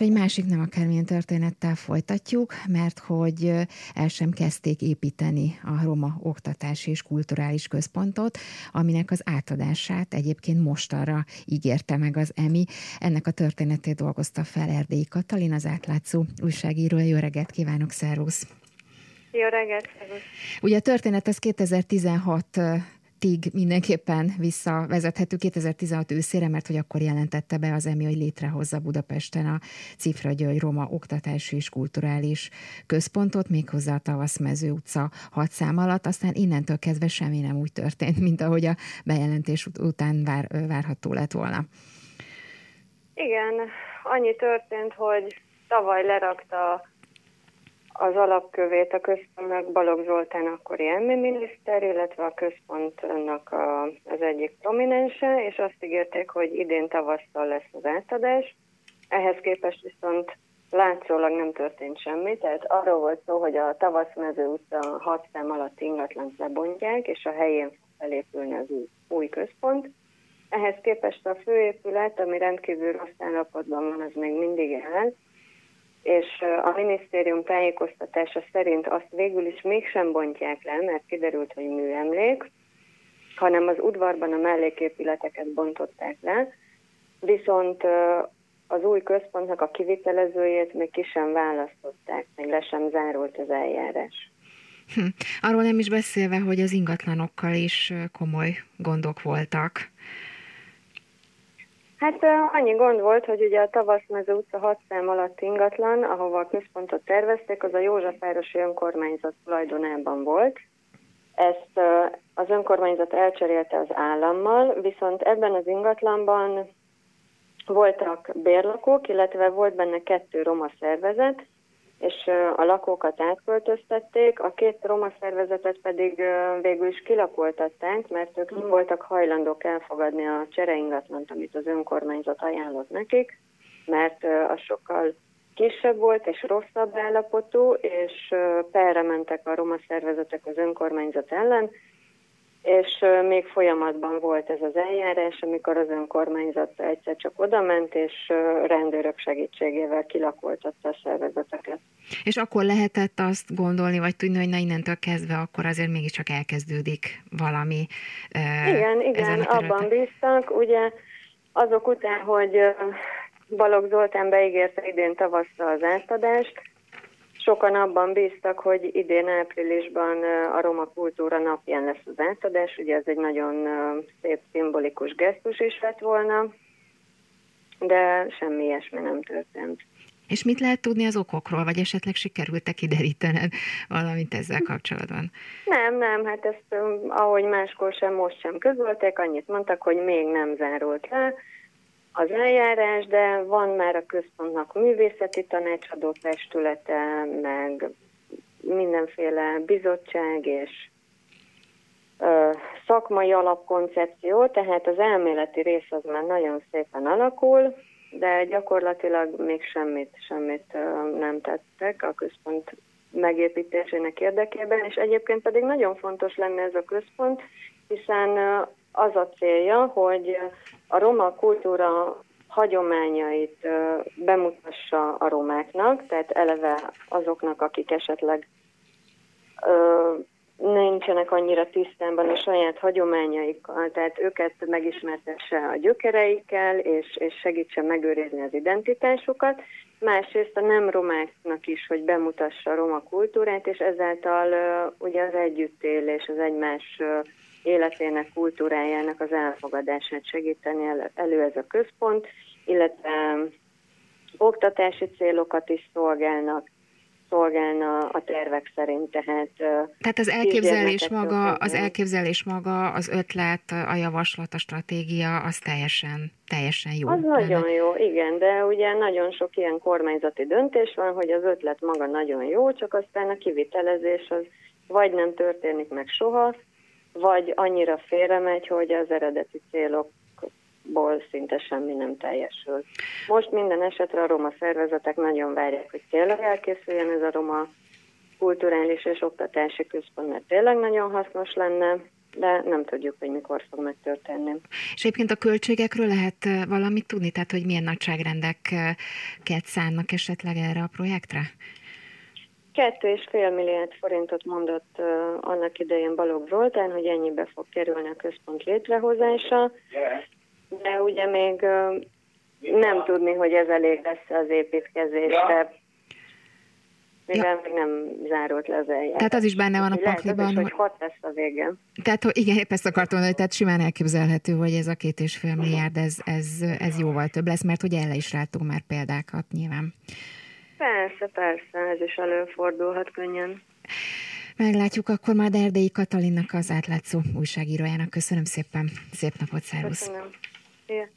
És egy másik nem akármilyen történettel folytatjuk, mert hogy el sem kezdték építeni a Roma Oktatási és Kulturális Központot, aminek az átadását egyébként mostanra ígérte meg az EMI. Ennek a történetét dolgozta fel Erdélyi Katalin, az átlátszó újságíró. Jó reggelt kívánok, szervusz! Jó reggelt! Ugye a történet az 2016 tig mindenképpen visszavezethető 2016 őszére, mert hogy akkor jelentette be az EMI, hogy létrehozza Budapesten a Cifra György Roma Oktatási és Kulturális Központot, méghozzá a Tavaszmező utca hat szám alatt, aztán innentől kezdve semmi nem úgy történt, mint ahogy a bejelentés után vár, várható lett volna. Igen, annyi történt, hogy tavaly lerakta az alapkövét a központnak Balogh Zoltán akkori elmi miniszter, illetve a központnak a, az egyik prominense, és azt ígérték, hogy idén tavasszal lesz az átadás. Ehhez képest viszont látszólag nem történt semmi, tehát arról volt szó, hogy a Tavaszmező utca hat szem alatt ingatlan lebontják, és a helyén felépülni az új, új központ. Ehhez képest a főépület, ami rendkívül rossz állapotban van, az még mindig el, és a minisztérium tájékoztatása szerint azt végül is mégsem bontják le, mert kiderült, hogy műemlék, hanem az udvarban a melléképületeket bontották le, viszont az új központnak a kivitelezőjét még ki sem választották, még le sem zárult az eljárás. Hm. Arról nem is beszélve, hogy az ingatlanokkal is komoly gondok voltak. Hát annyi gond volt, hogy ugye a Tavaszmező utca 6 szám alatt ingatlan, ahova a központot tervezték, az a Józsefvárosi önkormányzat tulajdonában volt. Ezt az önkormányzat elcserélte az állammal, viszont ebben az ingatlanban voltak bérlakók, illetve volt benne kettő roma szervezet, és a lakókat átköltöztették, a két roma szervezetet pedig végül is kilakoltatták, mert ők nem voltak hajlandók elfogadni a csereingatlant, amit az önkormányzat ajánlott nekik, mert az sokkal kisebb volt és rosszabb állapotú, és perre mentek a roma szervezetek az önkormányzat ellen, és még folyamatban volt ez az eljárás, amikor az önkormányzat egyszer csak odament, és rendőrök segítségével kilakoltatta a szervezeteket. És akkor lehetett azt gondolni, vagy tudni, hogy na innentől kezdve akkor azért mégiscsak elkezdődik valami Igen, igen, abban bíztak. Ugye azok után, hogy Balogh Zoltán beígérte idén tavasszal az átadást, Sokan abban bíztak, hogy idén áprilisban a Roma Kultúra napján lesz az átadás, ugye ez egy nagyon szép szimbolikus gesztus is lett volna, de semmi ilyesmi nem történt. És mit lehet tudni az okokról, vagy esetleg sikerült-e kiderítened valamit ezzel kapcsolatban? Nem, nem, hát ezt ahogy máskor sem, most sem közölték, annyit mondtak, hogy még nem zárult le, az eljárás, de van már a központnak művészeti tanácsadó testülete, meg mindenféle bizottság és ö, szakmai alapkoncepció, tehát az elméleti rész az már nagyon szépen alakul, de gyakorlatilag még semmit, semmit ö, nem tettek a központ megépítésének érdekében, és egyébként pedig nagyon fontos lenne ez a központ, hiszen az a célja, hogy a roma kultúra hagyományait bemutassa a romáknak, tehát eleve azoknak, akik esetleg nincsenek annyira tisztában a saját hagyományaikkal, tehát őket megismertesse a gyökereikkel, és, és segítse megőrizni az identitásukat. Másrészt a nem romáknak is, hogy bemutassa a roma kultúrát, és ezáltal uh, ugye az együttélés, az egymás uh, életének, kultúrájának az elfogadását segíteni elő ez a központ, illetve oktatási célokat is szolgálnak, szolgálna a tervek szerint, tehát... Tehát az elképzelés maga, az elképzelés maga, az ötlet, a javaslat, a stratégia, az teljesen, teljesen jó. Az nagyon jó, igen, de ugye nagyon sok ilyen kormányzati döntés van, hogy az ötlet maga nagyon jó, csak aztán a kivitelezés az vagy nem történik meg soha, vagy annyira félremegy, hogy az eredeti célokból szinte semmi nem teljesül. Most minden esetre a roma szervezetek nagyon várják, hogy tényleg elkészüljen ez a roma kulturális és oktatási központ, mert tényleg nagyon hasznos lenne, de nem tudjuk, hogy mikor fog megtörténni. És egyébként a költségekről lehet valamit tudni, tehát hogy milyen nagyságrendeket szánnak esetleg erre a projektre? Kettő és fél milliárd forintot mondott uh, annak idején Balogh Zoltán, hogy ennyibe fog kerülni a központ létrehozása, de ugye még uh, nem tudni, hogy ez elég lesz az építkezésre mivel ja. még nem zárult le az eljárás. Tehát az is benne van a pakliban. Lehet, hogy hat lesz a vége. Tehát igen, épp ezt akartam mondani, tehát simán elképzelhető, hogy ez a két és fél milliárd, ez, ez, ez jóval több lesz, mert ugye el is látunk már példákat nyilván. Persze, persze, ez is előfordulhat könnyen. Meglátjuk akkor már Erdélyi Katalinnak az átlátszó újságírójának. Köszönöm szépen, szép napot, szervusz! Köszönöm. Yeah.